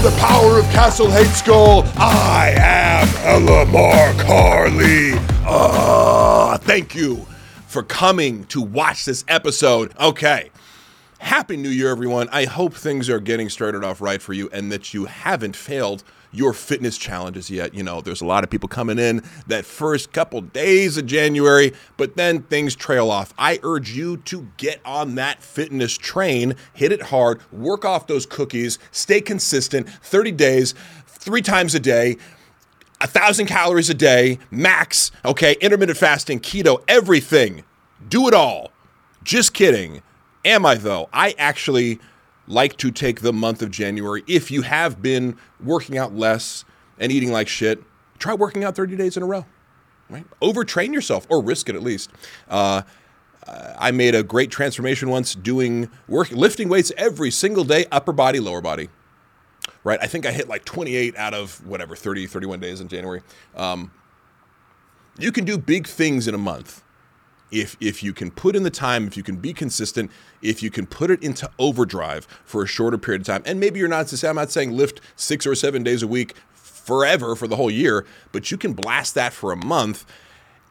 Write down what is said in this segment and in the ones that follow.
by the power of Castle Hate Skull, I am Lamar Carly. Ah, thank you for coming to watch this episode. Okay. Happy New Year, everyone. I hope things are getting started off right for you and that you haven't failed your fitness challenges yet. You know, there's a lot of people coming in that first couple days of January, but then things trail off. I urge you to get on that fitness train, hit it hard, work off those cookies, stay consistent 30 days, three times a day a thousand calories a day, max, okay, intermittent fasting, keto, everything. Do it all. Just kidding. Am I though? I actually like to take the month of January. If you have been working out less and eating like shit, try working out 30 days in a row. Right? Overtrain yourself or risk it at least. Uh, I made a great transformation once doing work, lifting weights every single day, upper body, lower body. Right? I think I hit like 28 out of whatever 30, 31 days in January. Um, you can do big things in a month if if you can put in the time, if you can be consistent, if you can put it into overdrive for a shorter period of time, and maybe you're not I'm not saying lift six or seven days a week forever for the whole year, but you can blast that for a month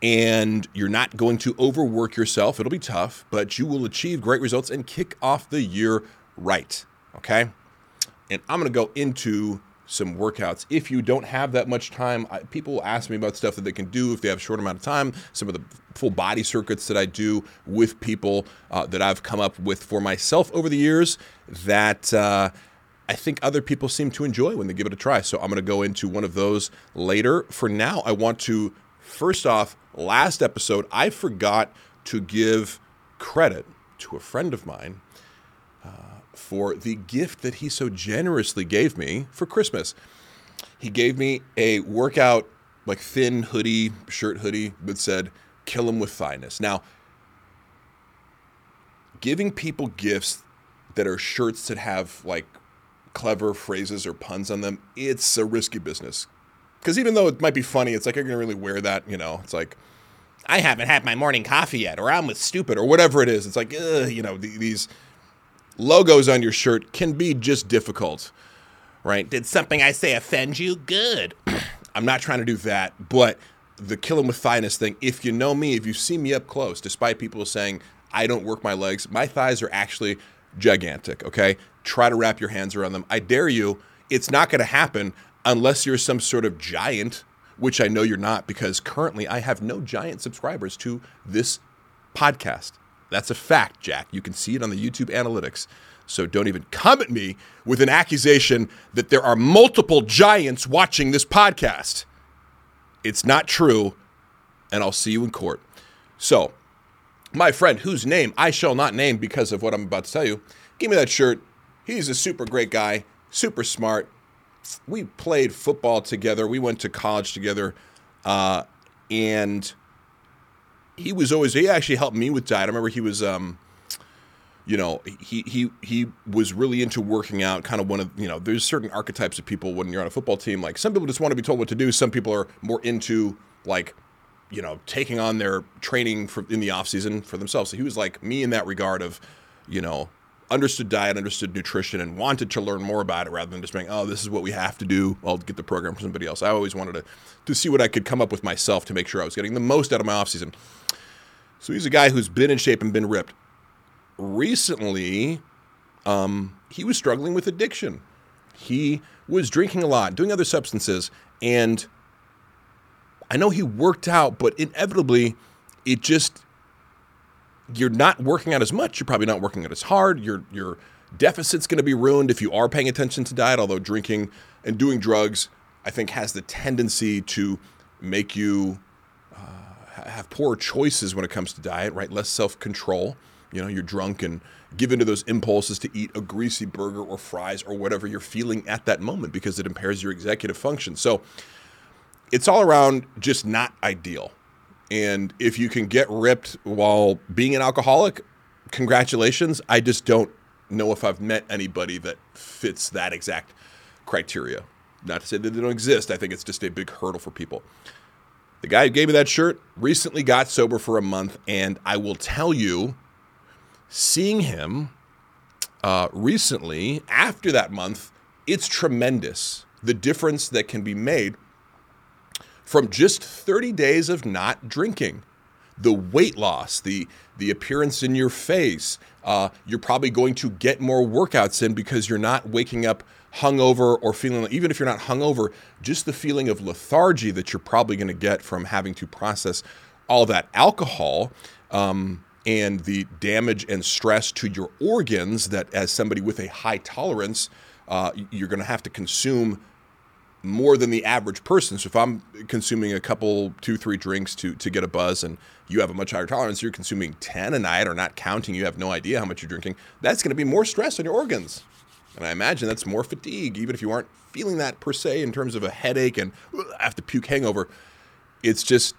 and you're not going to overwork yourself. It'll be tough, but you will achieve great results and kick off the year right. Okay. And I'm going to go into some workouts. If you don't have that much time, I, people ask me about stuff that they can do if they have a short amount of time. Some of the full body circuits that I do with people uh, that I've come up with for myself over the years that uh, I think other people seem to enjoy when they give it a try. So I'm going to go into one of those later. For now, I want to first off, last episode, I forgot to give credit to a friend of mine for the gift that he so generously gave me for Christmas. He gave me a workout, like thin hoodie, shirt hoodie that said, kill him with fineness. Now, giving people gifts that are shirts that have like clever phrases or puns on them, it's a risky business. Because even though it might be funny, it's like, are you going to really wear that? You know, it's like, I haven't had my morning coffee yet, or I'm with stupid, or whatever it is. It's like, ugh, you know, these logos on your shirt can be just difficult, right? Did something I say offend you? Good. I'm not trying to do that, but the kill him with fineness thing, if you know me, if you see me up close, despite people saying I don't work my legs, my thighs are actually gigantic, okay? Try to wrap your hands around them. I dare you, it's not going to happen unless you're some sort of giant, which I know you're not because currently I have no giant subscribers to this podcast. That's a fact, Jack. You can see it on the YouTube analytics. So don't even come at me with an accusation that there are multiple giants watching this podcast. It's not true, and I'll see you in court. So, my friend, whose name I shall not name because of what I'm about to tell you, give me that shirt. He's a super great guy, super smart. We played football together. We went to college together. Uh, and he was always he actually helped me with diet. I remember he was um you know, he he he was really into working out, kind of one of, you know, there's certain archetypes of people when you're on a football team. Like some people just want to be told what to do, some people are more into like you know, taking on their training for in the off season for themselves. So he was like me in that regard of, you know, understood diet, understood nutrition, and wanted to learn more about it rather than just being, oh, this is what we have to do. I'll get the program from somebody else. I always wanted to to see what I could come up with myself to make sure I was getting the most out of my off season. So he's a guy who's been in shape and been ripped. Recently, um, he was struggling with addiction. He was drinking a lot, doing other substances, and I know he worked out, but inevitably, it just you're not working out as much. You're probably not working out as hard. Your your deficit's going to be ruined if you are paying attention to diet. Although drinking and doing drugs, I think, has the tendency to make you have poor choices when it comes to diet, right? Less self control. You know, you're drunk and give into those impulses to eat a greasy burger or fries or whatever you're feeling at that moment because it impairs your executive function. So it's all around just not ideal. And if you can get ripped while being an alcoholic, congratulations. I just don't know if I've met anybody that fits that exact criteria. Not to say that they don't exist, I think it's just a big hurdle for people. The guy who gave me that shirt recently got sober for a month, and I will tell you, seeing him uh, recently after that month, it's tremendous the difference that can be made from just 30 days of not drinking. The weight loss, the the appearance in your face. Uh, you're probably going to get more workouts in because you're not waking up hungover or feeling even if you're not hungover, just the feeling of lethargy that you're probably going to get from having to process all that alcohol. Um, and the damage and stress to your organs that as somebody with a high tolerance uh, you're going to have to consume more than the average person. So if I'm consuming a couple, two, three drinks to to get a buzz, and you have a much higher tolerance, you're consuming ten a night or not counting. You have no idea how much you're drinking. That's going to be more stress on your organs, and I imagine that's more fatigue, even if you aren't feeling that per se in terms of a headache and after have puke hangover. It's just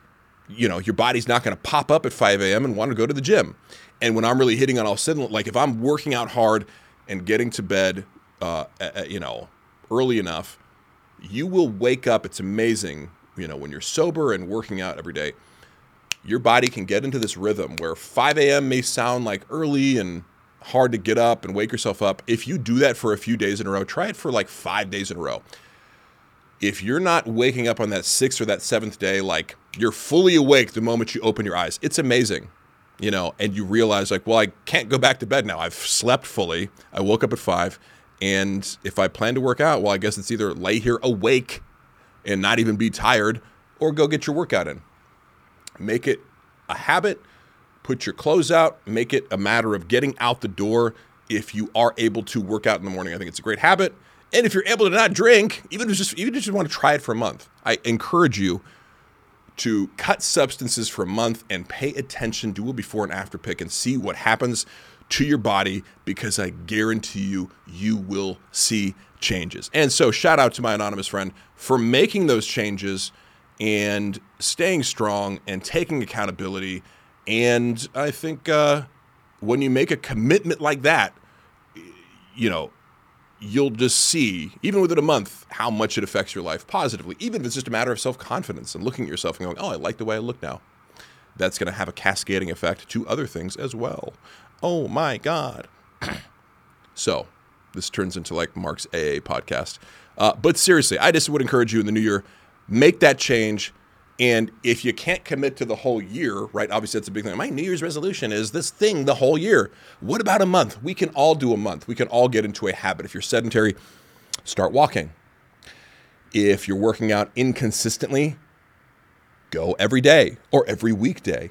you know your body's not going to pop up at 5 a.m. and want to go to the gym. And when I'm really hitting on all cylinders, like if I'm working out hard and getting to bed, uh, you know, early enough you will wake up. It's amazing, you know, when you're sober and working out every day, your body can get into this rhythm where 5 a.m. may sound like early and hard to get up and wake yourself up. If you do that for a few days in a row, try it for like five days in a row. If you're not waking up on that sixth or that seventh day, like you're fully awake the moment you open your eyes, it's amazing you know, and you realize like, well, I can't go back to bed now. I've slept fully. I woke up at five. And if I plan to work out, well, I guess it's either lay here awake and not even be tired or go get your workout in. Make it a habit, put your clothes out, make it a matter of getting out the door if you are able to work out in the morning. I think it's a great habit. And if you're able to not drink, even if just even if you just want to try it for a month, I encourage you to cut substances for a month and pay attention, do a before and after pick and see what happens to your body because I guarantee you, you will see changes. And so, shout out to my anonymous friend for making those changes and staying strong and taking accountability. And I think uh, when you make a commitment like that, you know, you'll just see, even within a month, how much it affects your life positively, even if it's just a matter of self confidence and looking at yourself and going, oh, I like the way I look now. That's going to have a cascading effect to other things as well. Oh my God. so this turns into like Mark's AA podcast. Uh, but seriously, I just would encourage you in the new year, make that change. And if you can't commit to the whole year, right? Obviously, that's a big thing. My New Year's resolution is this thing the whole year. What about a month? We can all do a month. We can all get into a habit. If you're sedentary, start walking. If you're working out inconsistently, go every day or every weekday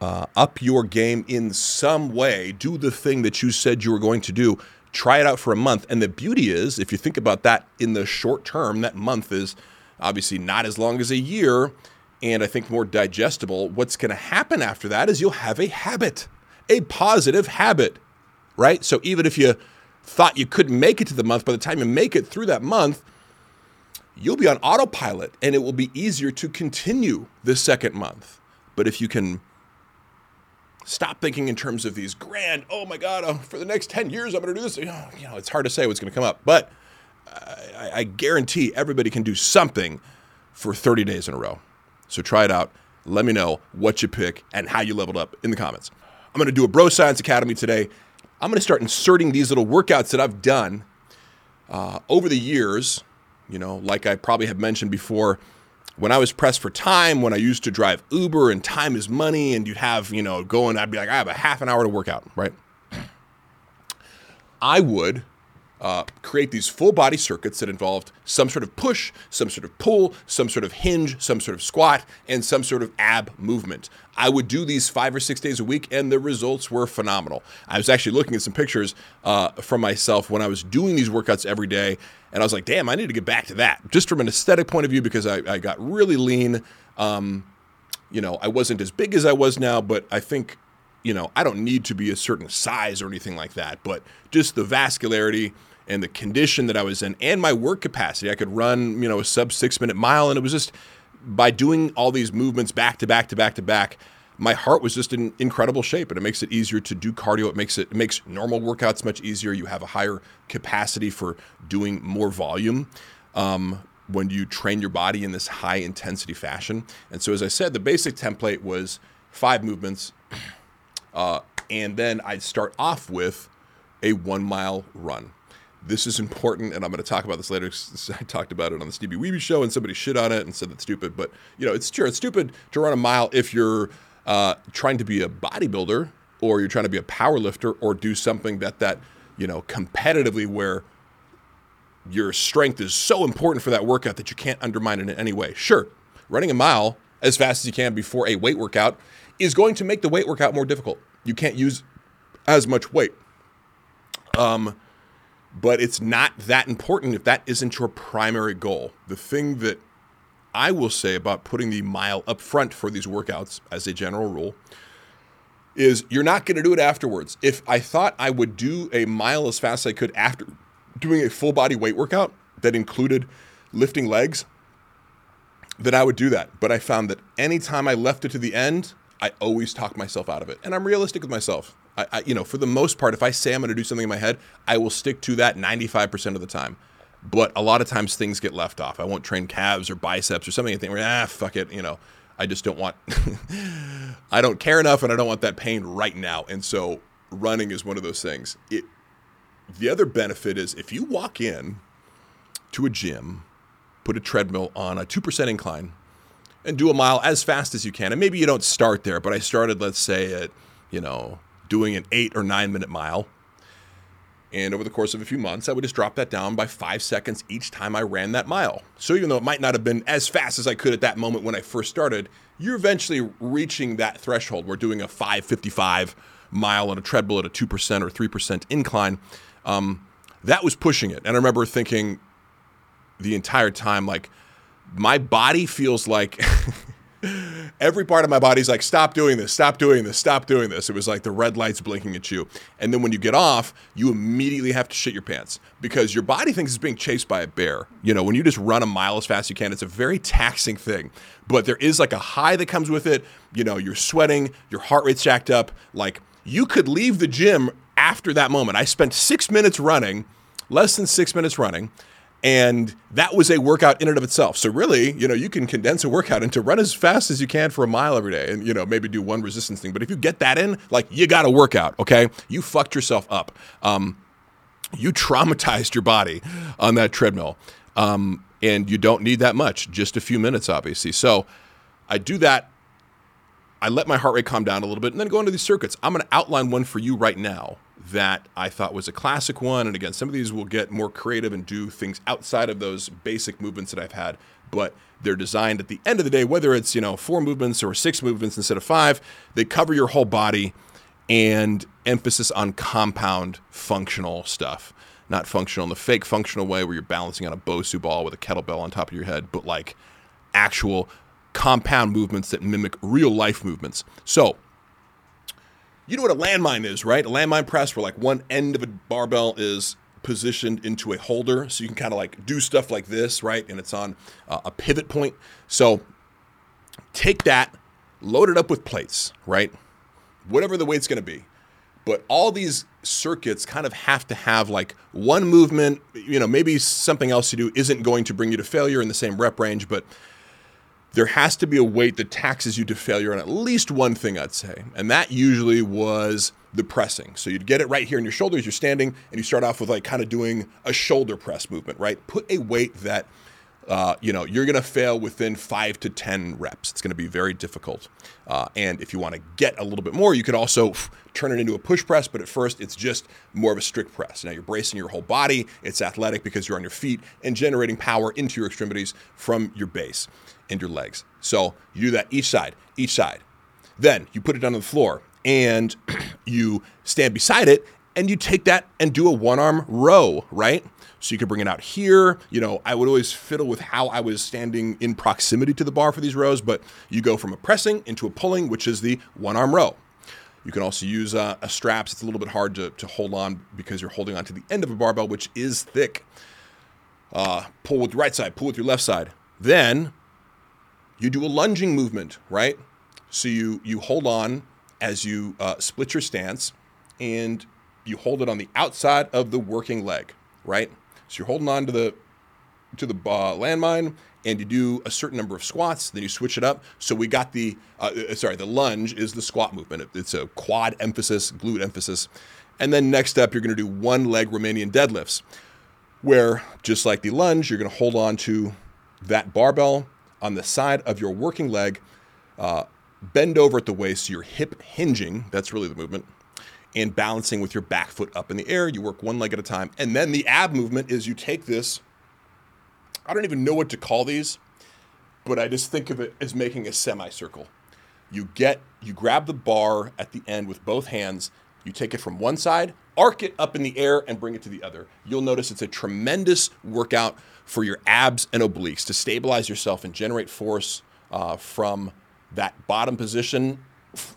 uh, up your game in some way, do the thing that you said you were going to do, try it out for a month. And the beauty is, if you think about that in the short term, that month is obviously not as long as a year and I think more digestible. What's going to happen after that is you'll have a habit, a positive habit, right? So even if you thought you couldn't make it to the month, by the time you make it through that month, you'll be on autopilot and it will be easier to continue the second month. But if you can stop thinking in terms of these grand, oh my God, uh, for the next 10 years, I'm going to do this. You know, it's hard to say what's going to come up, but I, I guarantee everybody can do something for 30 days in a row. So try it out. Let me know what you pick and how you leveled up in the comments. I'm going to do a Bro Science Academy today. I'm going to start inserting these little workouts that I've done uh, over the years. You know, like I probably have mentioned before, when I was pressed for time, when I used to drive Uber and time is money, and you'd have, you know, going, I'd be like, I have a half an hour to work out, right? I would uh, create these full body circuits that involved some sort of push, some sort of pull, some sort of hinge, some sort of squat, and some sort of ab movement. I would do these five or six days a week, and the results were phenomenal. I was actually looking at some pictures uh, from myself when I was doing these workouts every day, and I was like, damn, I need to get back to that, just from an aesthetic point of view, because I, I got really lean. Um, you know, I wasn't as big as I was now, but I think, you know, I don't need to be a certain size or anything like that, but just the vascularity and the condition that I was in and my work capacity. I could run, you know, a sub six minute mile. And it was just by doing all these movements back to back to back to back, my heart was just in incredible shape and it makes it easier to do cardio. It makes it, it makes normal workouts much easier. You have a higher capacity for doing more volume. Um, when you train your body in this high intensity fashion. And so, as I said, the basic template was five movements. Uh, and then I'd start off with a one mile run. This is important, and I'm going to talk about this later. I talked about it on the Stevie Wiebe show, and somebody shit on it and said that's stupid. But you know, it's true. It's stupid to run a mile if you're uh, trying to be a bodybuilder or you're trying to be a power lifter or do something that that you know competitively where your strength is so important for that workout that you can't undermine it in any way. Sure, running a mile as fast as you can before a weight workout is going to make the weight workout more difficult. You can't use as much weight. Um, but it's not that important if that isn't your primary goal. The thing that I will say about putting the mile up front for these workouts as a general rule is you're not going to do it afterwards. If I thought I would do a mile as fast as I could after doing a full body weight workout that included lifting legs, then I would do that. But I found that anytime I left it to the end, I always talk myself out of it. And I'm realistic with myself. I, I, you know, for the most part, if I say I'm going to do something in my head, I will stick to that 95% of the time. But a lot of times things get left off. I won't train calves or biceps or something. I think, ah, fuck it. You know, I just don't want, I don't care enough and I don't want that pain right now. And so running is one of those things. It, the other benefit is if you walk in to a gym, put a treadmill on a 2% incline, and do a mile as fast as you can. And maybe you don't start there, but I started, let's say, at, you know, doing an eight or nine minute mile. And over the course of a few months, I would just drop that down by five seconds each time I ran that mile. So even though it might not have been as fast as I could at that moment when I first started, you're eventually reaching that threshold. We're doing a 555 mile on a treadmill at a 2% or 3% incline. Um, that was pushing it. And I remember thinking the entire time, like, my body feels like every part of my body's like, stop doing this, stop doing this, stop doing this. It was like the red lights blinking at you. And then when you get off, you immediately have to shit your pants because your body thinks it's being chased by a bear. You know, when you just run a mile as fast as you can, it's a very taxing thing. But there is like a high that comes with it. You know, you're sweating, your heart rate's jacked up. Like you could leave the gym after that moment. I spent six minutes running, less than six minutes running and that was a workout in and of itself. So really, you know, you can condense a workout into run as fast as you can for a mile every day, and you know maybe do one resistance thing. But if you get that in, like you got to work out. Okay, you fucked yourself up. Um, you traumatized your body on that treadmill, um, and you don't need that much. Just a few minutes, obviously. So I do that. I let my heart rate calm down a little bit, and then go into these circuits. I'm going to outline one for you right now that I thought was a classic one. And again, some of these will get more creative and do things outside of those basic movements that I've had, but they're designed at the end of the day, whether it's, you know, four movements or six movements instead of five, they cover your whole body and emphasis on compound functional stuff. Not functional in the fake functional way where you're balancing on a Bosu ball with a kettlebell on top of your head, but like actual compound movements that mimic real life movements. So, you know what a landmine is, right? A landmine press where like one end of a barbell is positioned into a holder so you can kind of like do stuff like this, right? And it's on uh, a pivot point. So take that, load it up with plates, right? Whatever the weight's going to be. But all these circuits kind of have to have like one movement, you know, maybe something else you do isn't going to bring you to failure in the same rep range, but there has to be a weight that taxes you to failure on at least one thing, I'd say. And that usually was the pressing. So you'd get it right here in your shoulders, you're standing, and you start off with like kind of doing a shoulder press movement, right? Put a weight that uh, you know, you're going to fail within five to 10 reps. It's going to be very difficult. Uh, and if you want to get a little bit more, you could also turn it into a push press, but at first it's just more of a strict press. Now you're bracing your whole body. It's athletic because you're on your feet and generating power into your extremities from your base and your legs. So you do that each side, each side. Then you put it down on the floor and you stand beside it and you take that and do a one arm row, right? So you could bring it out here. You know, I would always fiddle with how I was standing in proximity to the bar for these rows, but you go from a pressing into a pulling, which is the one arm row. You can also use uh, a straps. It's a little bit hard to, to hold on because you're holding on to the end of a barbell, which is thick. Uh, pull with your right side, pull with your left side. Then you do a lunging movement, right? So you you hold on as you uh, split your stance, and you hold it on the outside of the working leg, right? So you're holding on to the to the uh, landmine, and you do a certain number of squats. Then you switch it up. So we got the uh, uh sorry, the lunge is the squat movement. It's a quad emphasis, glute emphasis, and then next up you're going to do one leg Romanian deadlifts. where just like the lunge, you're going to hold on to that barbell on the side of your working leg, uh, bend over at the waist, so your hip hinging. That's really the movement. And balancing with your back foot up in the air. You work one leg at a time. And then the ab movement is you take this. I don't even know what to call these, but I just think of it as making a semicircle. You get, you grab the bar at the end with both hands. You take it from one side, arc it up in the air, and bring it to the other. You'll notice it's a tremendous workout for your abs and obliques to stabilize yourself and generate force uh, from that bottom position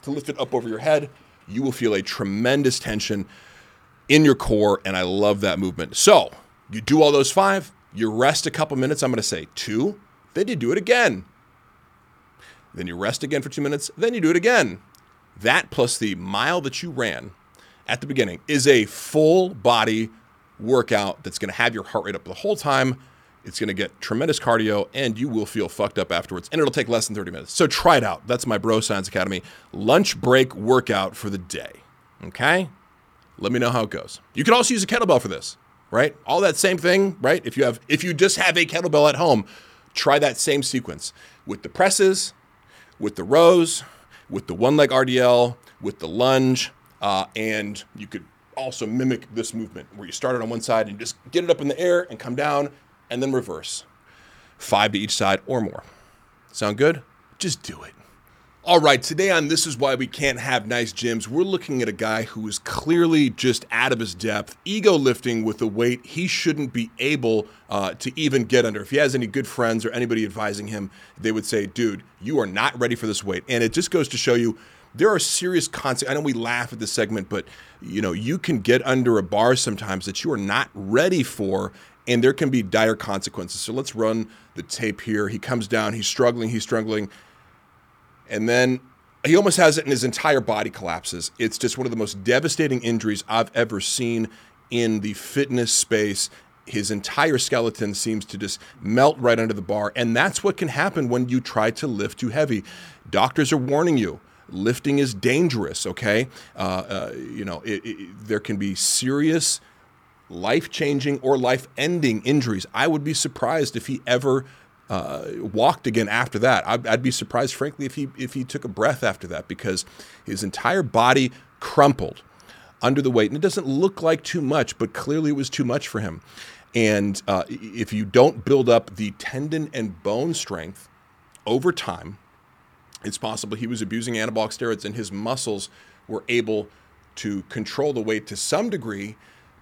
to lift it up over your head. You will feel a tremendous tension in your core, and I love that movement. So you do all those five, you rest a couple minutes. I'm to say two, then you do it again. Then you rest again for two minutes, then you do it again. That plus the mile that you ran at the beginning is a full body workout that's going to have your heart rate up the whole time it's going to get tremendous cardio and you will feel fucked up afterwards. And it'll take less than 30 minutes. So try it out. That's my Bro Science Academy lunch break workout for the day. Okay? Let me know how it goes. You can also use a kettlebell for this, right? All that same thing, right? If you have if you just have a kettlebell at home, try that same sequence with the presses, with the rows, with the one leg RDL, with the lunge, uh, and you could also mimic this movement where you start it on one side and just get it up in the air and come down and then reverse. Five to each side or more. Sound good? Just do it. All right, today on This Is Why We Can't Have Nice Gyms, we're looking at a guy who is clearly just out of his depth, ego lifting with a weight he shouldn't be able uh, to even get under. If he has any good friends or anybody advising him, they would say, dude, you are not ready for this weight. And it just goes to show you there are serious consequences. I know we laugh at this segment, but you know, you can get under a bar sometimes that you are not ready for and there can be dire consequences. So let's run the tape here. He comes down, he's struggling, he's struggling, and then he almost has it, and his entire body collapses. It's just one of the most devastating injuries I've ever seen in the fitness space. His entire skeleton seems to just melt right under the bar, and that's what can happen when you try to lift too heavy. Doctors are warning you lifting is dangerous. Okay, uh, uh, you know it, it, there can be serious life changing or life ending injuries. I would be surprised if he ever uh, walked again after that. I'd, I'd, be surprised, frankly, if he if he took a breath after that because his entire body crumpled under the weight, and it doesn't look like too much, but clearly it was too much for him. And uh, if you don't build up the tendon and bone strength over time, it's possible he was abusing anabolic steroids and his muscles were able to control the weight to some degree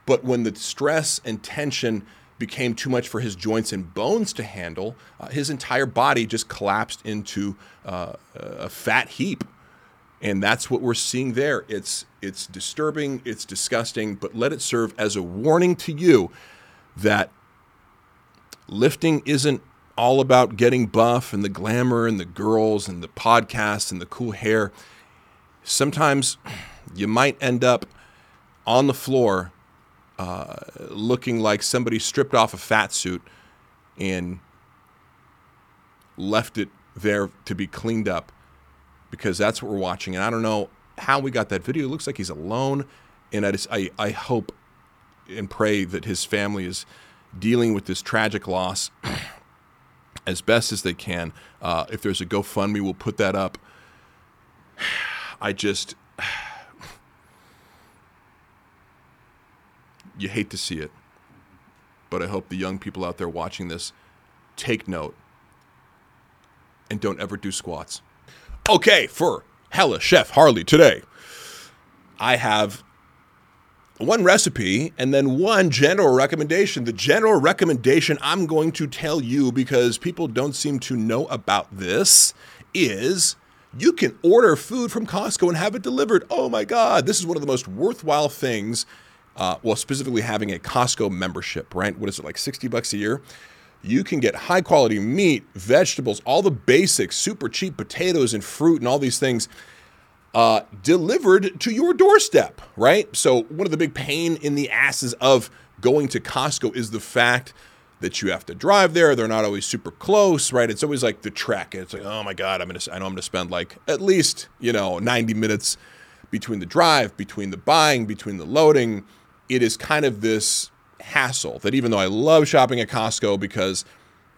but when the stress and tension became too much for his joints and bones to handle, uh, his entire body just collapsed into uh, a fat heap. And that's what we're seeing there. It's it's disturbing, it's disgusting, but let it serve as a warning to you that lifting isn't all about getting buff and the glamour and the girls and the podcasts and the cool hair. Sometimes you might end up on the floor uh, looking like somebody stripped off a fat suit and left it there to be cleaned up because that's what we're watching. And I don't know how we got that video. It looks like he's alone. And I just, I, I hope and pray that his family is dealing with this tragic loss as best as they can. Uh, if there's a GoFundMe, we'll put that up. I just, you hate to see it. But I hope the young people out there watching this take note and don't ever do squats. Okay, for Hella Chef Harley today, I have one recipe and then one general recommendation. The general recommendation I'm going to tell you because people don't seem to know about this is you can order food from Costco and have it delivered. Oh my God, this is one of the most worthwhile things uh, well, specifically having a Costco membership, right? What is it, like 60 bucks a year? You can get high quality meat, vegetables, all the basics, super cheap potatoes and fruit and all these things uh, delivered to your doorstep, right? So, one of the big pain in the asses of going to Costco is the fact that you have to drive there. They're not always super close, right? It's always like the trek. It's like, oh my God, I'm gonna, I know I'm gonna spend like at least, you know, 90 minutes between the drive, between the buying, between the loading, it is kind of this hassle that even though I love shopping at Costco because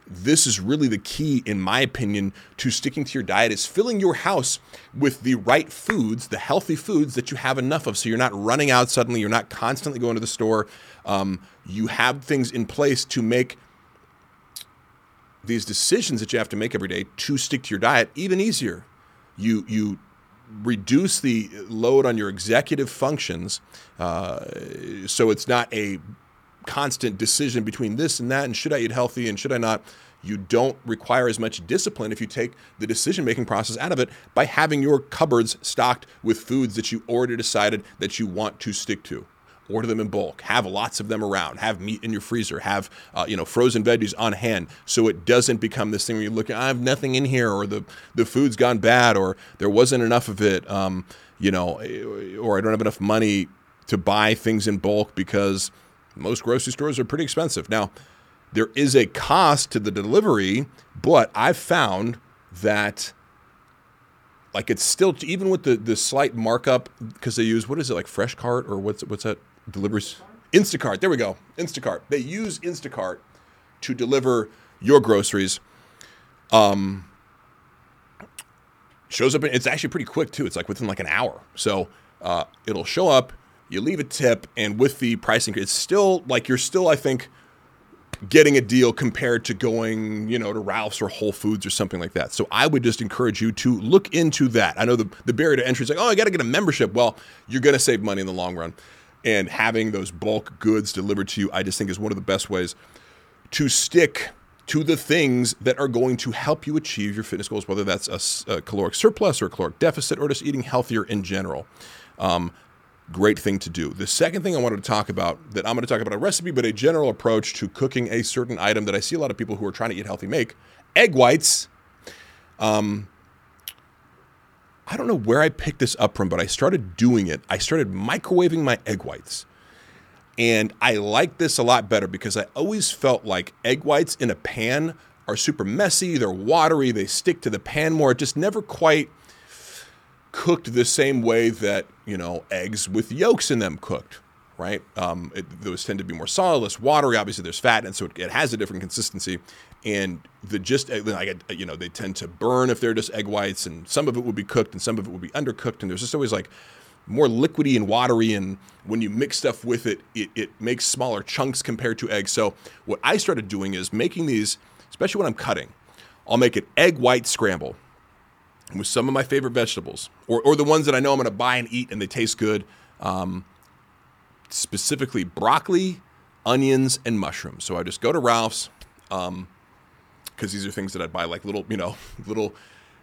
this is really the key, in my opinion, to sticking to your diet is filling your house with the right foods, the healthy foods that you have enough of. So you're not running out suddenly, you're not constantly going to the store. Um, you have things in place to make these decisions that you have to make every day to stick to your diet even easier. You you reduce the load on your executive functions, uh, so it's not a constant decision between this and that and should I eat healthy and should I not. You don't require as much discipline if you take the decision making process out of it by having your cupboards stocked with foods that you already decided that you want to stick to order them in bulk. Have lots of them around. Have meat in your freezer. Have uh, you know frozen veggies on hand so it doesn't become this thing where you look i have nothing in here or the the food's gone bad or there wasn't enough of it um, you know or i don't have enough money to buy things in bulk because most grocery stores are pretty expensive. Now there is a cost to the delivery but i've found that like it's still even with the the slight markup because they use what is it like fresh cart or what's what's that delivers Instacart. There we go. Instacart. They use Instacart to deliver your groceries. Um, shows up. It's actually pretty quick too. It's like within like an hour. So uh, it'll show up. You leave a tip, and with the pricing, it's still like you're still, I think, getting a deal compared to going, you know, to Ralph's or Whole Foods or something like that. So I would just encourage you to look into that. I know the, the barrier to entry is like, oh, I got to get a membership. Well, you're going to save money in the long run and having those bulk goods delivered to you, I just think is one of the best ways to stick to the things that are going to help you achieve your fitness goals, whether that's a, a caloric surplus or a caloric deficit or just eating healthier in general. Um, great thing to do. The second thing I wanted to talk about that I'm going to talk about a recipe, but a general approach to cooking a certain item that I see a lot of people who are trying to eat healthy make egg whites. Um, I don't know where I picked this up from, but I started doing it. I started microwaving my egg whites. And I like this a lot better because I always felt like egg whites in a pan are super messy, they're watery, they stick to the pan more. It just never quite cooked the same way that, you know, eggs with yolks in them cooked, right? Um, it, those tend to be more solid, less watery. Obviously, there's fat, and so it, it has a different consistency and the just like you know they tend to burn if they're just egg whites and some of it will be cooked and some of it will be undercooked and there's just always like more liquidy and watery and when you mix stuff with it, it it makes smaller chunks compared to eggs. So what i started doing is making these especially when i'm cutting i'll make an egg white scramble with some of my favorite vegetables or, or the ones that i know i'm going to buy and eat and they taste good um, specifically broccoli onions and mushrooms. So i just go to ralph's um, because these are things that I'd buy like little, you know, little.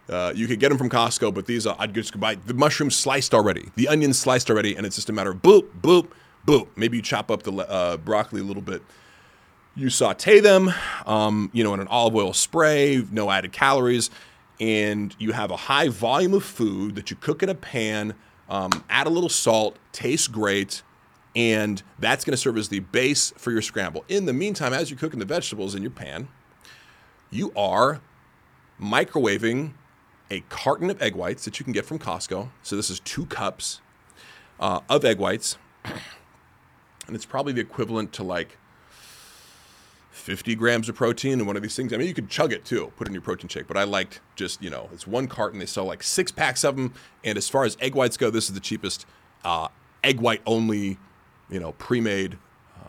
Uh, you could get them from Costco, but these uh, I'd just buy the mushrooms sliced already, the onions sliced already, and it's just a matter of boop, boop, boop. Maybe you chop up the uh, broccoli a little bit. You saute them, um, you know, in an olive oil spray, no added calories, and you have a high volume of food that you cook in a pan. Um, add a little salt, tastes great, and that's going to serve as the base for your scramble. In the meantime, as you're cooking the vegetables in your pan, you are microwaving a carton of egg whites that you can get from Costco. So this is two cups uh, of egg whites, and it's probably the equivalent to like 50 grams of protein in one of these things. I mean, you could chug it too, put it in your protein shake, but I liked just, you know, it's one carton. They sell like six packs of them. And as far as egg whites go, this is the cheapest uh, egg white only, you know, pre made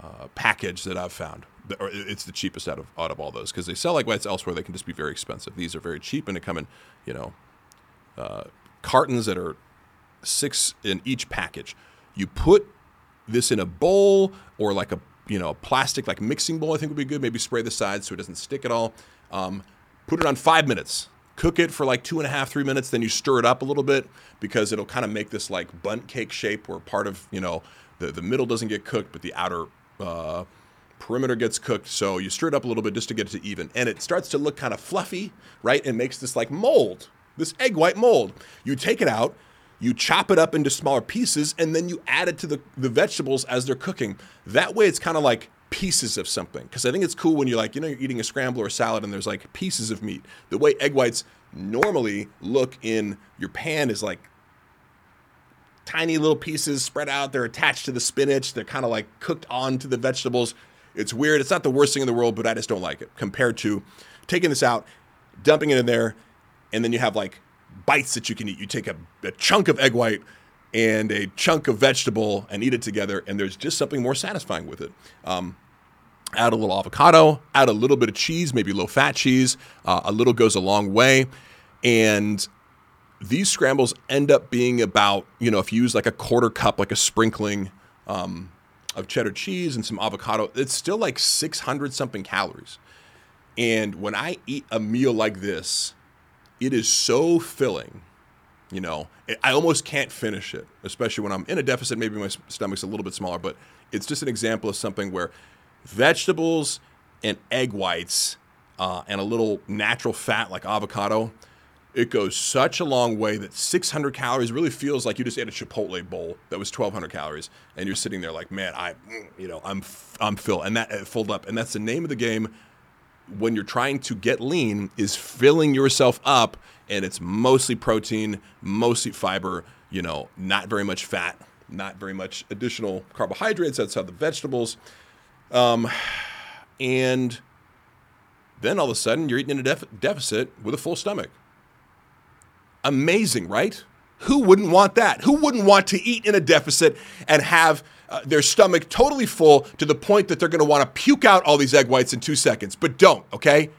uh, package that I've found it's the cheapest out of out of all those because they sell like whites elsewhere. They can just be very expensive. These are very cheap and they come in, you know, uh, cartons that are six in each package. You put this in a bowl or like a you know a plastic like mixing bowl. I think would be good. Maybe spray the sides so it doesn't stick at all. Um, put it on five minutes. Cook it for like two and a half, three minutes. Then you stir it up a little bit because it'll kind of make this like Bundt cake shape where part of you know the the middle doesn't get cooked, but the outer uh, perimeter gets cooked. So you stir it up a little bit just to get it to even. And it starts to look kind of fluffy, right? And makes this like mold, this egg white mold. You take it out, you chop it up into smaller pieces, and then you add it to the, the vegetables as they're cooking. That way it's kind of like pieces of something. Because I think it's cool when you're like, you know, you're eating a scramble or a salad and there's like pieces of meat. The way egg whites normally look in your pan is like tiny little pieces spread out. They're attached to the spinach. They're kind of like cooked onto the vegetables. It's weird. It's not the worst thing in the world, but I just don't like it compared to taking this out, dumping it in there, and then you have like bites that you can eat. You take a, a chunk of egg white and a chunk of vegetable and eat it together, and there's just something more satisfying with it. Um, add a little avocado, add a little bit of cheese, maybe low fat cheese. Uh, a little goes a long way. And these scrambles end up being about, you know, if you use like a quarter cup, like a sprinkling um, of cheddar cheese and some avocado, it's still like 600 something calories. And when I eat a meal like this, it is so filling. You know, I almost can't finish it, especially when I'm in a deficit. Maybe my stomach's a little bit smaller, but it's just an example of something where vegetables and egg whites uh, and a little natural fat like avocado it goes such a long way that 600 calories really feels like you just ate a Chipotle bowl that was 1,200 calories, and you're sitting there like, man, I, you know, I'm, I'm full, and that filled up, and that's the name of the game. When you're trying to get lean, is filling yourself up, and it's mostly protein, mostly fiber, you know, not very much fat, not very much additional carbohydrates outside the vegetables, um, and then all of a sudden you're eating in a def- deficit with a full stomach. Amazing, right? Who wouldn't want that? Who wouldn't want to eat in a deficit and have uh, their stomach totally full to the point that they're going to want to puke out all these egg whites in two seconds? But don't, okay?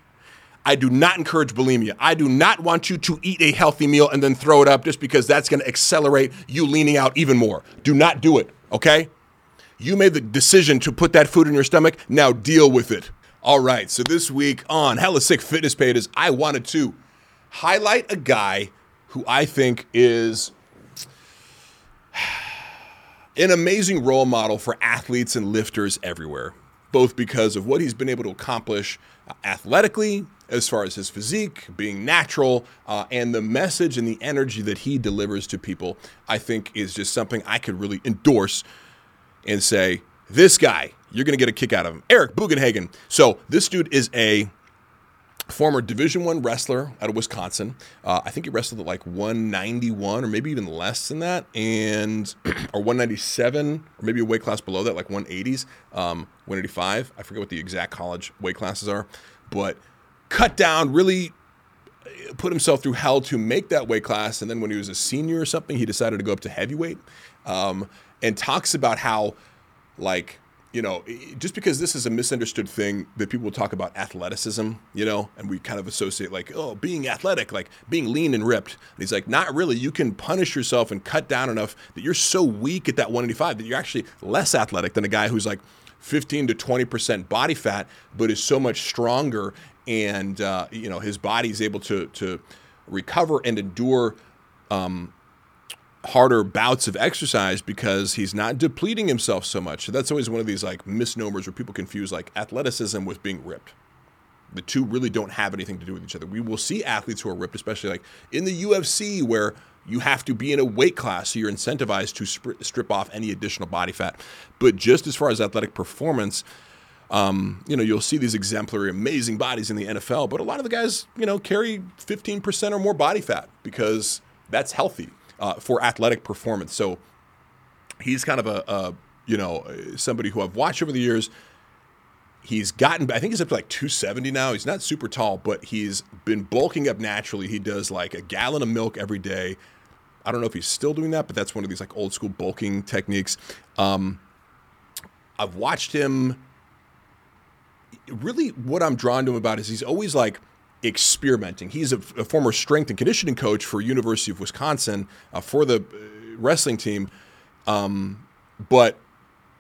I do not encourage bulimia. I do not want you to eat a healthy meal and then throw it up just because that's going to accelerate you leaning out even more. Do not do it, okay? You made the decision to put that food in your stomach. Now deal with it. All right, so this week on Hella Sick Fitness Pages, I wanted to highlight a guy who I think is an amazing role model for athletes and lifters everywhere, both because of what he's been able to accomplish uh, athletically, as far as his physique, being natural, uh, and the message and the energy that he delivers to people, I think is just something I could really endorse and say, this guy, you're going to get a kick out of him. Eric Bugenhagen. So this dude is a former Division One wrestler out of Wisconsin. Uh, I think he wrestled at like 191 or maybe even less than that, and or 197 or maybe a weight class below that, like 180s, um, 185. I forget what the exact college weight classes are, but cut down really uh, put himself through hell to make that weight class. And then when he was a senior or something, he decided to go up to heavyweight, um, and talks about how like you know, just because this is a misunderstood thing that people talk about athleticism, you know, and we kind of associate like, oh, being athletic, like being lean and ripped. And he's like, not really. You can punish yourself and cut down enough that you're so weak at that 185 that you're actually less athletic than a guy who's like 15 to 20% body fat, but is so much stronger and, uh, you know, his body is able to, to recover and endure um, harder bouts of exercise because he's not depleting himself so much. So that's always one of these like misnomers where people confuse like athleticism with being ripped. The two really don't have anything to do with each other. We will see athletes who are ripped, especially like in the UFC where you have to be in a weight class, so you're incentivized to sp- strip off any additional body fat. But just as far as athletic performance, um, you know, you'll see these exemplary, amazing bodies in the NFL, but a lot of the guys, you know, carry 15% or more body fat because that's healthy uh, for athletic performance. So he's kind of a, a, you know somebody who I've watched over the years. He's gotten, I think he's up to like 270 now. He's not super tall, but he's been bulking up naturally. He does like a gallon of milk every day. I don't know if he's still doing that, but that's one of these like old school bulking techniques. Um, I've watched him. Really, what I'm drawn to him about is he's always like experimenting. He's a, a, former strength and conditioning coach for University of Wisconsin uh, for the uh, wrestling team, um, but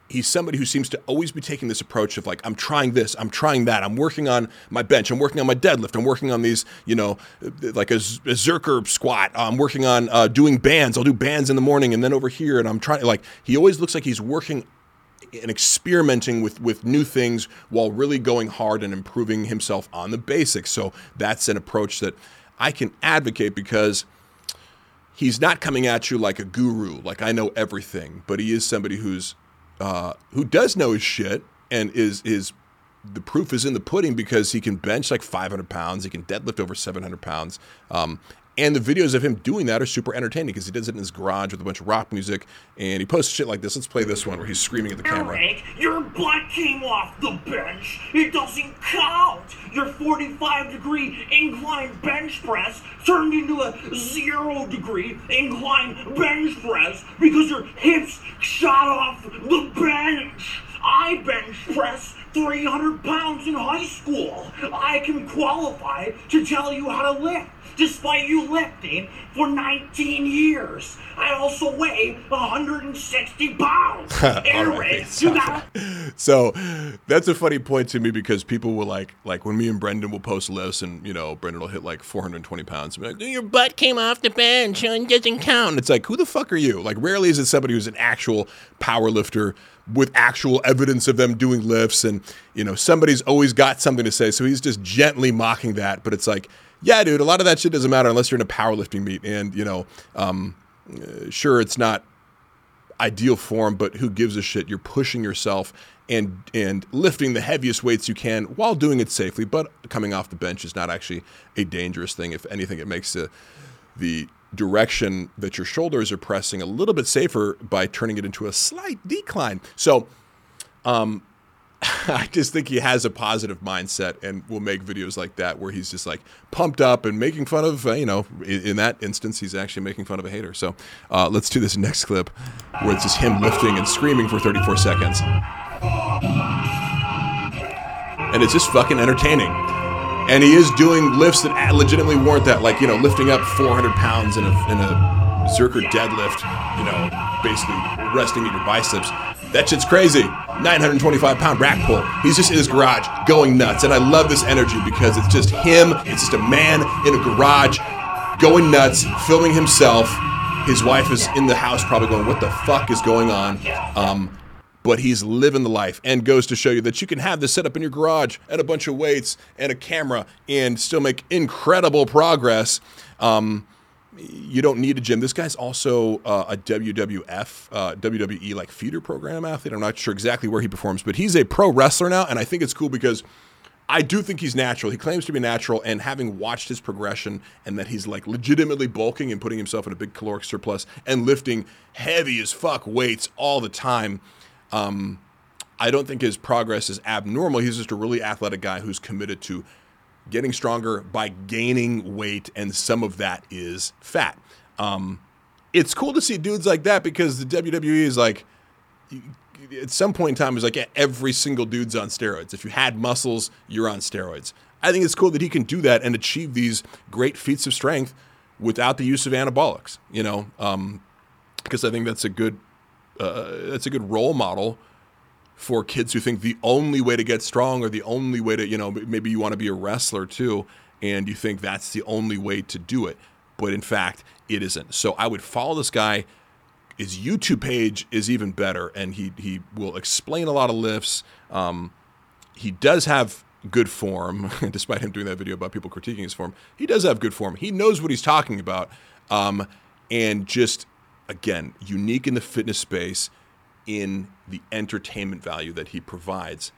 he's somebody who seems to always be taking this approach of like I'm trying this, I'm trying that, I'm working on my bench, I'm working on my deadlift, I'm working on these, you know, like a, a Zercher squat, I'm working on uh, doing bands. I'll do bands in the morning and then over here, and I'm trying like he always looks like he's working and experimenting with with new things while really going hard and improving himself on the basics. So that's an approach that I can advocate because he's not coming at you like a guru, like I know everything, but he is somebody who's uh, who does know his shit and is is the proof is in the pudding because he can bench like 500 pounds, he can deadlift over 700 pounds, um, And the videos of him doing that are super entertaining because he does it in his garage with a bunch of rock music and he posts shit like this. Let's play this one where he's screaming at the camera. Eric, your butt came off the bench. It doesn't count. Your 45 degree incline bench press turned into a zero degree incline bench press because your hips shot off the bench. I bench press 300 pounds in high school. I can qualify to tell you how to lift despite you lifting for 19 years. I also weigh 160 pounds. Eric, you got So that's a funny point to me because people will like, like when me and Brendan will post lifts and, you know, Brendan will hit like 420 pounds and be like, your butt came off the bench and doesn't count. And it's like, who the fuck are you? Like, rarely is it somebody who's an actual power lifter with actual evidence of them doing lifts. And, you know, somebody's always got something to say. So he's just gently mocking that. But it's like, yeah, dude, a lot of that shit doesn't matter unless you're in a powerlifting meet. And, you know, um, uh, sure, it's not ideal form, but who gives a shit? You're pushing yourself and and lifting the heaviest weights you can while doing it safely. But coming off the bench is not actually a dangerous thing. If anything, it makes the the direction that your shoulders are pressing a little bit safer by turning it into a slight decline. So, um, I just think he has a positive mindset and will make videos like that where he's just like pumped up and making fun of, uh, you know, in, in, that instance, he's actually making fun of a hater. So uh, let's do this next clip where it's just him lifting and screaming for 34 seconds. And it's just fucking entertaining. And he is doing lifts that legitimately warrant that, like, you know, lifting up 400 pounds in a, in a Zercher deadlift, you know, basically resting at your biceps. That shit's crazy. 925 pound rack pull. He's just in his garage going nuts. And I love this energy because it's just him. It's just a man in a garage going nuts, filming himself. His wife is in the house probably going, What the fuck is going on? Um, but he's living the life and goes to show you that you can have this set up in your garage and a bunch of weights and a camera and still make incredible progress. Um, you don't need a gym. This guy's also uh, a WWF, uh, WWE like feeder program athlete. I'm not sure exactly where he performs, but he's a pro wrestler now, and I think it's cool because I do think he's natural. He claims to be natural, and having watched his progression and that he's like legitimately bulking and putting himself in a big caloric surplus and lifting heavy as fuck weights all the time. Um, I don't think his progress is abnormal. He's just a really athletic guy who's committed to getting stronger by gaining weight, and some of that is fat. Um, it's cool to see dudes like that because the WWE is like, at some point in time, it's like yeah, every single dude's on steroids. If you had muscles, you're on steroids. I think it's cool that he can do that and achieve these great feats of strength without the use of anabolics. You know, because um, I think that's a good uh, that's a good role model for kids who think the only way to get strong or the only way to, you know, maybe you want to be a wrestler too, and you think that's the only way to do it. But in fact, it isn't. So I would follow this guy. His YouTube page is even better, and he he will explain a lot of lifts. Um, he does have good form, despite him doing that video about people critiquing his form. He does have good form. He knows what he's talking about, um, and just again, unique in the fitness space in the entertainment value that he provides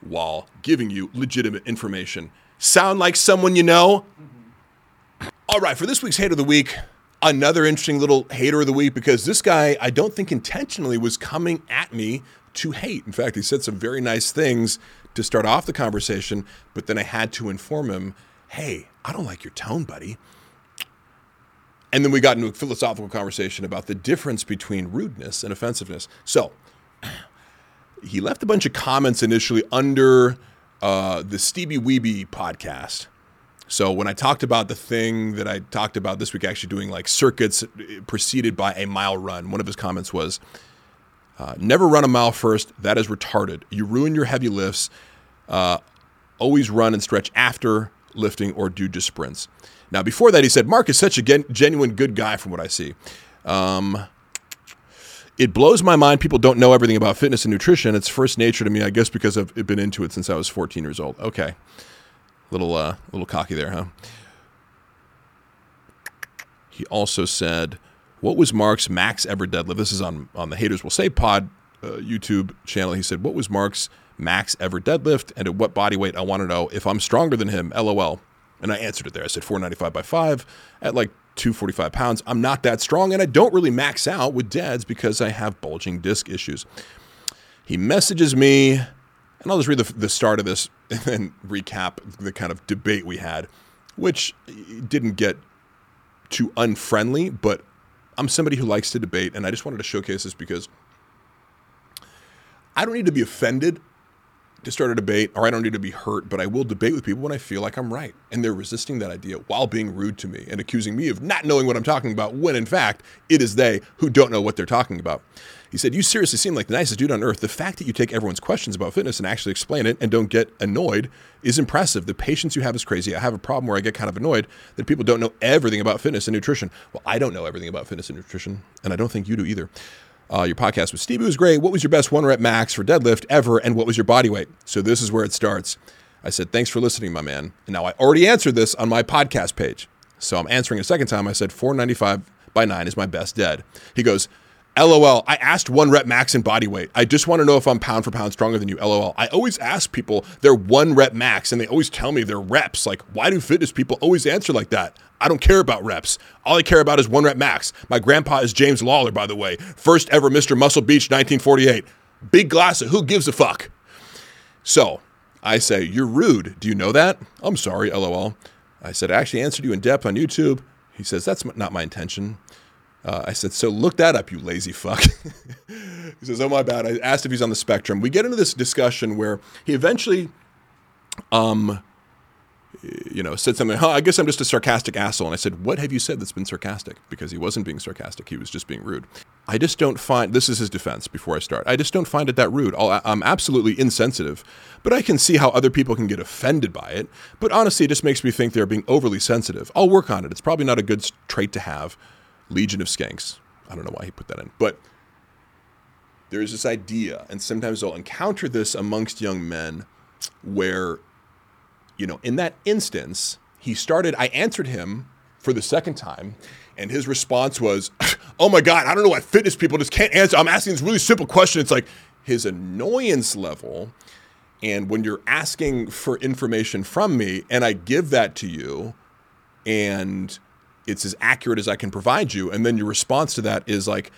while giving you legitimate information. Sound like someone you know? Mm-hmm. All right, for this week's Hater of the Week, another interesting little Hater of the Week because this guy, I don't think intentionally was coming at me to hate. In fact, he said some very nice things to start off the conversation, but then I had to inform him hey, I don't like your tone, buddy. And then we got into a philosophical conversation about the difference between rudeness and offensiveness. So he left a bunch of comments initially under uh, the Stevie Weeby podcast. So when I talked about the thing that I talked about this week, actually doing like circuits preceded by a mile run, one of his comments was, uh, "Never run a mile first. That is retarded. You ruin your heavy lifts. Uh, always run and stretch after lifting or do just sprints." Now, before that, he said, Mark is such a gen- genuine good guy from what I see. Um, it blows my mind people don't know everything about fitness and nutrition. It's first nature to me, I guess, because I've been into it since I was 14 years old. Okay. Little, uh, little cocky there, huh? He also said, What was Mark's max ever deadlift? This is on, on the Haters Will Say Pod uh, YouTube channel. He said, What was Mark's max ever deadlift? And at what body weight? I want to know if I'm stronger than him. LOL. And I answered it there. I said 495 by 5 at like 245 pounds. I'm not that strong, and I don't really max out with dads because I have bulging disc issues. He messages me, and I'll just read the, the start of this and then recap the kind of debate we had, which didn't get too unfriendly, but I'm somebody who likes to debate, and I just wanted to showcase this because I don't need to be offended to start a debate, or I don't need to be hurt, but I will debate with people when I feel like I'm right. And they're resisting that idea while being rude to me and accusing me of not knowing what I'm talking about, when in fact, it is they who don't know what they're talking about. He said, You seriously seem like the nicest dude on earth. The fact that you take everyone's questions about fitness and actually explain it and don't get annoyed is impressive. The patience you have is crazy. I have a problem where I get kind of annoyed that people don't know everything about fitness and nutrition. Well, I don't know everything about fitness and nutrition, and I don't think you do either. Uh, your podcast with Stevie was great. What was your best one rep max for deadlift ever, and what was your body weight? So this is where it starts. I said, Thanks for listening, my man. And now I already answered this on my podcast page. So I'm answering a second time. I said, 495 by 9 is my best dead. He goes, LOL, I asked one rep max and body weight. I just want to know if I'm pound for pound stronger than you. LOL. I always ask people their one rep max and they always tell me their reps. Like, why do fitness people always answer like that? I don't care about reps. All I care about is one rep max. My grandpa is James Lawler, by the way. First ever Mr. Muscle Beach, 1948. Big glass of who gives a fuck? So I say, You're rude. Do you know that? I'm sorry, LOL. I said, I actually answered you in depth on YouTube. He says, That's not my intention. Uh, I said, so look that up, you lazy fuck. he says, oh, my bad. I asked if he's on the spectrum. We get into this discussion where he eventually, um, you know, said something, huh, I guess I'm just a sarcastic asshole. And I said, what have you said that's been sarcastic? Because he wasn't being sarcastic. He was just being rude. I just don't find, this is his defense before I start. I just don't find it that rude. i am absolutely insensitive, but I can see how other people can get offended by it. But honestly, it just makes me think they're being overly sensitive. I'll work on it. It's probably not a good trait to have. Legion of Skanks. I don't know why he put that in, but there's this idea, and sometimes I'll encounter this amongst young men where, you know, in that instance, he started, I answered him for the second time, and his response was, Oh my God, I don't know why fitness people just can't answer. I'm asking this really simple question. It's like his annoyance level. And when you're asking for information from me, and I give that to you, and it's as accurate as I can provide you. And then your response to that is like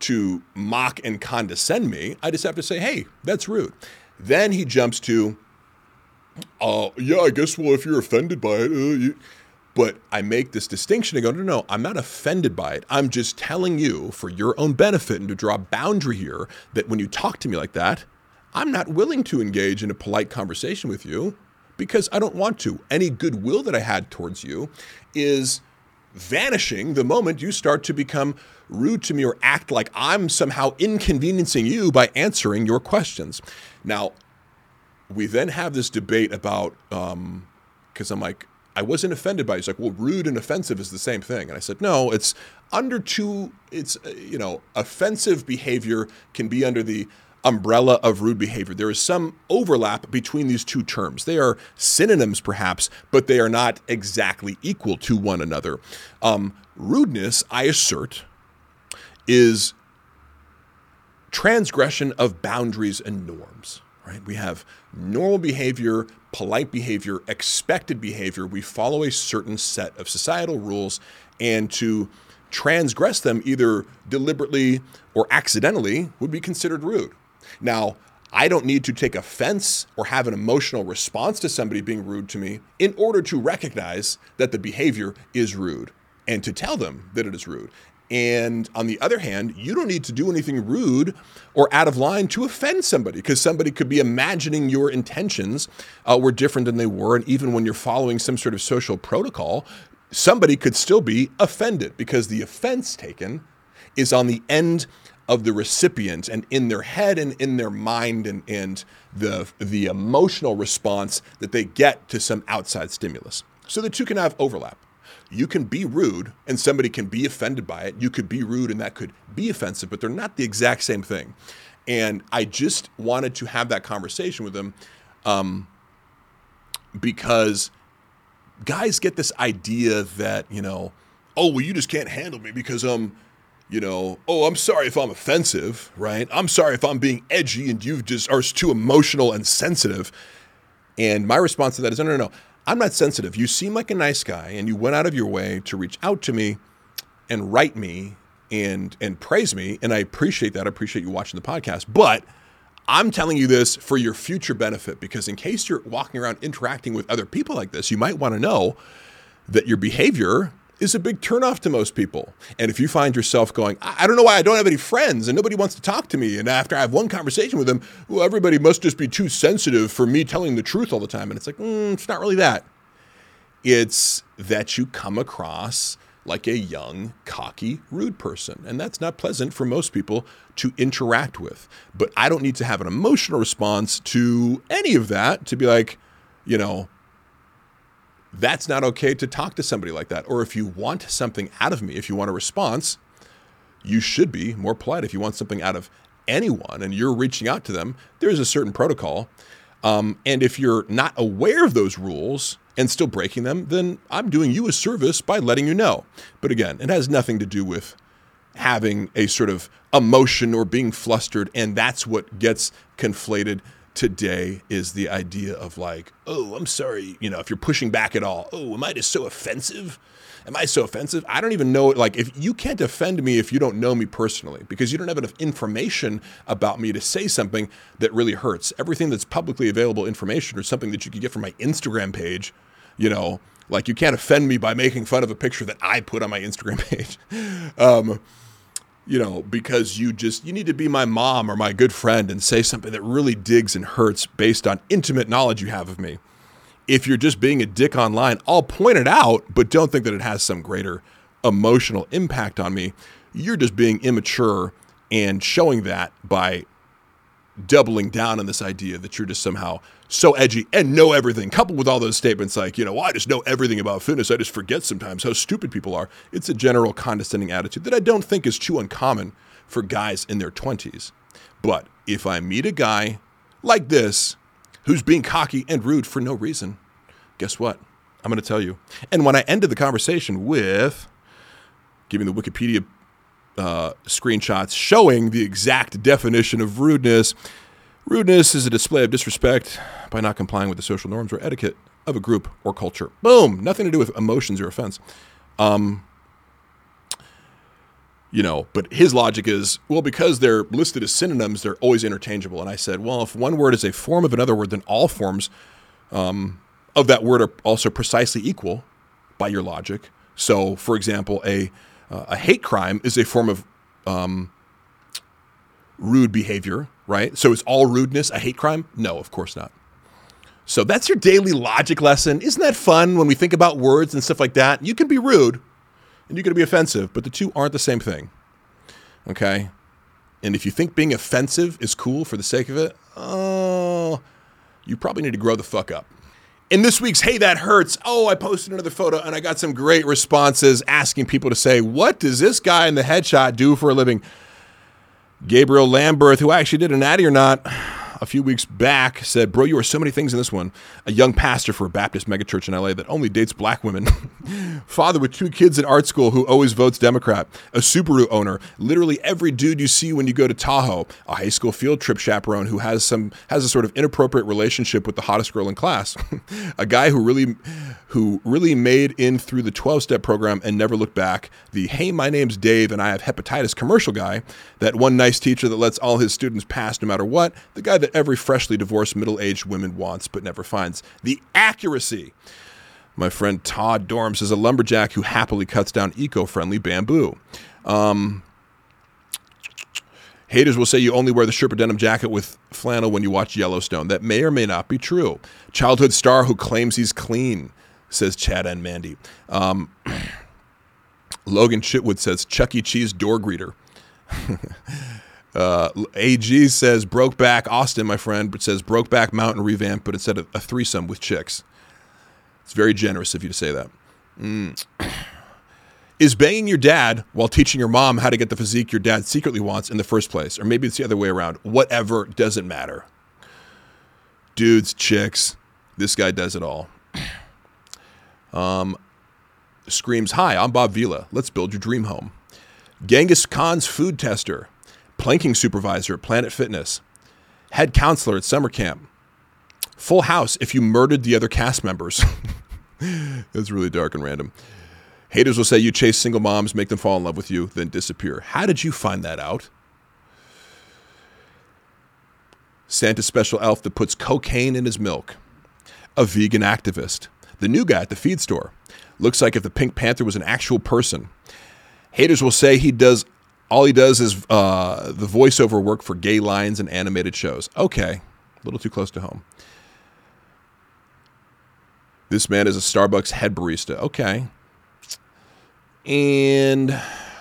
to mock and condescend me. I just have to say, hey, that's rude. Then he jumps to, uh, yeah, I guess, well, if you're offended by it, uh, you... but I make this distinction. I go, no, no, I'm not offended by it. I'm just telling you for your own benefit and to draw a boundary here that when you talk to me like that, I'm not willing to engage in a polite conversation with you because I don't want to. Any goodwill that I had towards you is vanishing the moment you start to become rude to me or act like I'm somehow inconveniencing you by answering your questions. Now, we then have this debate about, because um, I'm like, I wasn't offended by it. He's like, well, rude and offensive is the same thing. And I said, no, it's under two, it's, uh, you know, offensive behavior can be under the umbrella of rude behavior. There is some overlap between these two terms. They are synonyms, perhaps, but they are not exactly equal to one another. Um, rudeness, I assert, is transgression of boundaries and norms. Right? We have normal behavior, polite behavior, expected behavior. We follow a certain set of societal rules, and to transgress them either deliberately or accidentally would be considered rude. Now, I don't need to take offense or have an emotional response to somebody being rude to me in order to recognize that the behavior is rude and to tell them that it is rude. And on the other hand, you don't need to do anything rude or out of line to offend somebody because somebody could be imagining your intentions uh, were different than they were. And even when you're following some sort of social protocol, somebody could still be offended because the offense taken is on the end of the recipient and in their head and in their mind and, and the, the emotional response that they get to some outside stimulus. So the two can have overlap. You can be rude and somebody can be offended by it. You could be rude and that could be offensive, but they're not the exact same thing. And I just wanted to have that conversation with them um, because guys get this idea that, you know, oh, well, you just can't handle me because um, you know, oh, I'm sorry if I'm offensive, right? I'm sorry if I'm being edgy and you just are too emotional and sensitive. And my response to that is, no, no, no. I'm not sensitive. You seem like a nice guy and you went out of your way to reach out to me and write me and and praise me and I appreciate that. I appreciate you watching the podcast. But I'm telling you this for your future benefit because in case you're walking around interacting with other people like this, you might want to know that your behavior is a big turnoff to most people. And if you find yourself going, I don't know why I don't have any friends and nobody wants to talk to me. And after I have one conversation with them, well, everybody must just be too sensitive for me telling the truth all the time. And it's like, mm, it's not really that. It's that you come across like a young, cocky, rude person. And that's not pleasant for most people to interact with. But I don't need to have an emotional response to any of that to be like, you know, that's not okay to talk to somebody like that. Or if you want something out of me, if you want a response, you should be more polite. If you want something out of anyone and you're reaching out to them, there's a certain protocol. Um, and if you're not aware of those rules and still breaking them, then I'm doing you a service by letting you know. But again, it has nothing to do with having a sort of emotion or being flustered. And that's what gets conflated today is the idea of like, oh, I'm sorry, you know, if you're pushing back at all, oh, am I just so offensive? Am I so offensive? I don't even know. Like, if you can't offend me if you don't know me personally, because you don't have enough information about me to say something that really hurts. Everything that's publicly available information or something that you can get from my Instagram page, you know, like you can't offend me by making fun of a picture that I put on my Instagram page. Um, you know, because you just you need to be my mom or my good friend and say something that really digs and hurts based on intimate knowledge you have of me. If you're just being a dick online, I'll point it out, but don't think that it has some greater emotional impact on me. You're just being immature and showing that by doubling down on this idea that you're just somehow so edgy and know everything, coupled with all those statements like, you know, well, I just know everything about fitness. I just forget sometimes how stupid people are. It's a general condescending attitude that I don't think is too uncommon for guys in their 20s. But if I meet a guy like this who's being cocky and rude for no reason, guess what? I'm going to tell you. And when I ended the conversation with giving the Wikipedia uh, screenshots showing the exact definition of rudeness, Rudeness is a display of disrespect by not complying with the social norms or etiquette of a group or culture. Boom. Nothing to do with emotions or offense. Um, you know, but his logic is, well, because they're listed as synonyms, they're always interchangeable. And I said, well, if one word is a form of another word, then all forms um, of that word are also precisely equal by your logic. So, for example, a uh, a hate crime is a form of um, rude behavior, right? So is all rudeness a hate crime? No, of course not. So that's your daily logic lesson. Isn't that fun when we think about words and stuff like that? You can be rude and you can be offensive, but the two aren't the same thing. Okay? And if you think being offensive is cool for the sake of it, oh, you probably need to grow the fuck up. In this week's Hey That Hurts, oh, I posted another photo and I got some great responses asking people to say, What does this guy in the headshot do for a living? Gabriel Lamberth, who actually did an Natty or Not a few weeks back, said, Bro, you are so many things in this one. A young pastor for a Baptist megachurch in LA that only dates black women. Father with two kids in art school who always votes Democrat. A Subaru owner. Literally every dude you see when you go to Tahoe. A high school field trip chaperone who has some has a sort of inappropriate relationship with the hottest girl in class. a guy who really who really made in through the 12 step program and never looked back. The hey, my name's Dave and I have hepatitis commercial guy. That one nice teacher that lets all his students pass no matter what. The guy that that every freshly divorced middle aged woman wants but never finds the accuracy. My friend Todd Dorms is a lumberjack who happily cuts down eco friendly bamboo. Um, haters will say you only wear the Sherpa denim jacket with flannel when you watch Yellowstone. That may or may not be true. Childhood star who claims he's clean, says Chad and Mandy. Um, Logan Chitwood says Chuck E. Cheese door greeter. Uh, AG says Brokeback Austin, my friend, but says Brokeback Mountain revamp, but instead of a threesome with chicks. It's very generous of you to say that. Mm. Is banging your dad while teaching your mom how to get the physique your dad secretly wants in the first place? Or maybe it's the other way around. Whatever, doesn't matter. Dudes, chicks, this guy does it all. Um, screams, Hi, I'm Bob Vila. Let's build your dream home. Genghis Khan's food tester planking supervisor at Planet Fitness, head counselor at summer camp, Full house if you murdered the other cast members. it's really dark and random. Haters will say you chase single moms, make them fall in love with you, then disappear. How did you find that out? Santa special elf that puts cocaine in his milk. A vegan activist. The new guy at the feed store. Looks like if the Pink Panther was an actual person. Haters will say he does all he does is uh, the voiceover work for gay lines and animated shows. Okay, a little too close to home. This man is a Starbucks head barista. Okay. And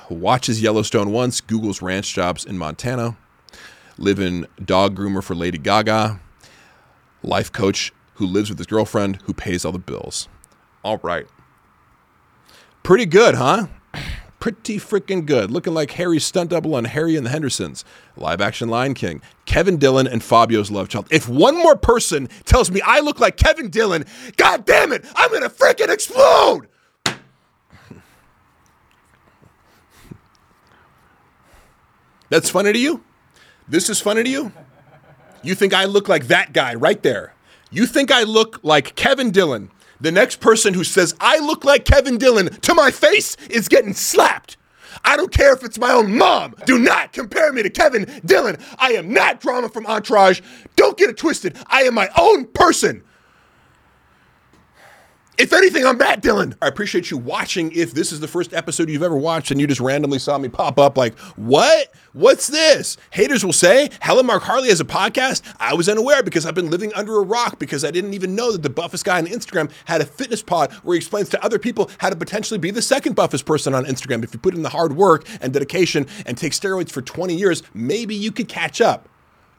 watches Yellowstone once, Google's ranch jobs in Montana, live in dog groomer for Lady Gaga, life coach who lives with his girlfriend who pays all the bills. All right. Pretty good, huh? Pretty freaking good. Looking like Harry's stunt double on Harry and the Hendersons. Live action Lion King. Kevin Dillon and Fabio's love child. If one more person tells me I look like Kevin Dillon, god damn it, I'm gonna freaking explode! That's funny to you? This is funny to you? You think I look like that guy right there? You think I look like Kevin Dillon? The next person who says I look like Kevin Dillon to my face is getting slapped. I don't care if it's my own mom. Do not compare me to Kevin Dillon. I am not drama from Entourage. Don't get it twisted. I am my own person. If anything, I'm Matt Dillon. I appreciate you watching. If this is the first episode you've ever watched and you just randomly saw me pop up, like, what? What's this? Haters will say, Helen Mark Harley has a podcast. I was unaware because I've been living under a rock because I didn't even know that the buffest guy on Instagram had a fitness pod where he explains to other people how to potentially be the second buffest person on Instagram. If you put in the hard work and dedication and take steroids for 20 years, maybe you could catch up.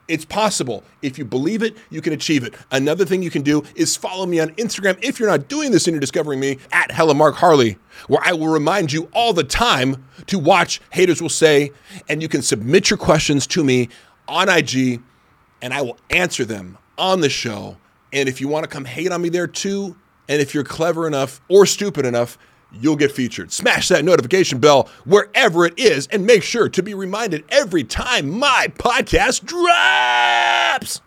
It's possible. If you believe it, you can achieve it. Another thing you can do is follow me on Instagram if you're not doing this and you're discovering me at Hella Mark Harley, where I will remind you all the time to watch Haters Will Say, and you can submit your questions to me on IG, and I will answer them on the show. And if you want to come hate on me there too, and if you're clever enough or stupid enough, you'll get featured. Smash that notification bell wherever it is and make sure to be reminded every time my podcast drops.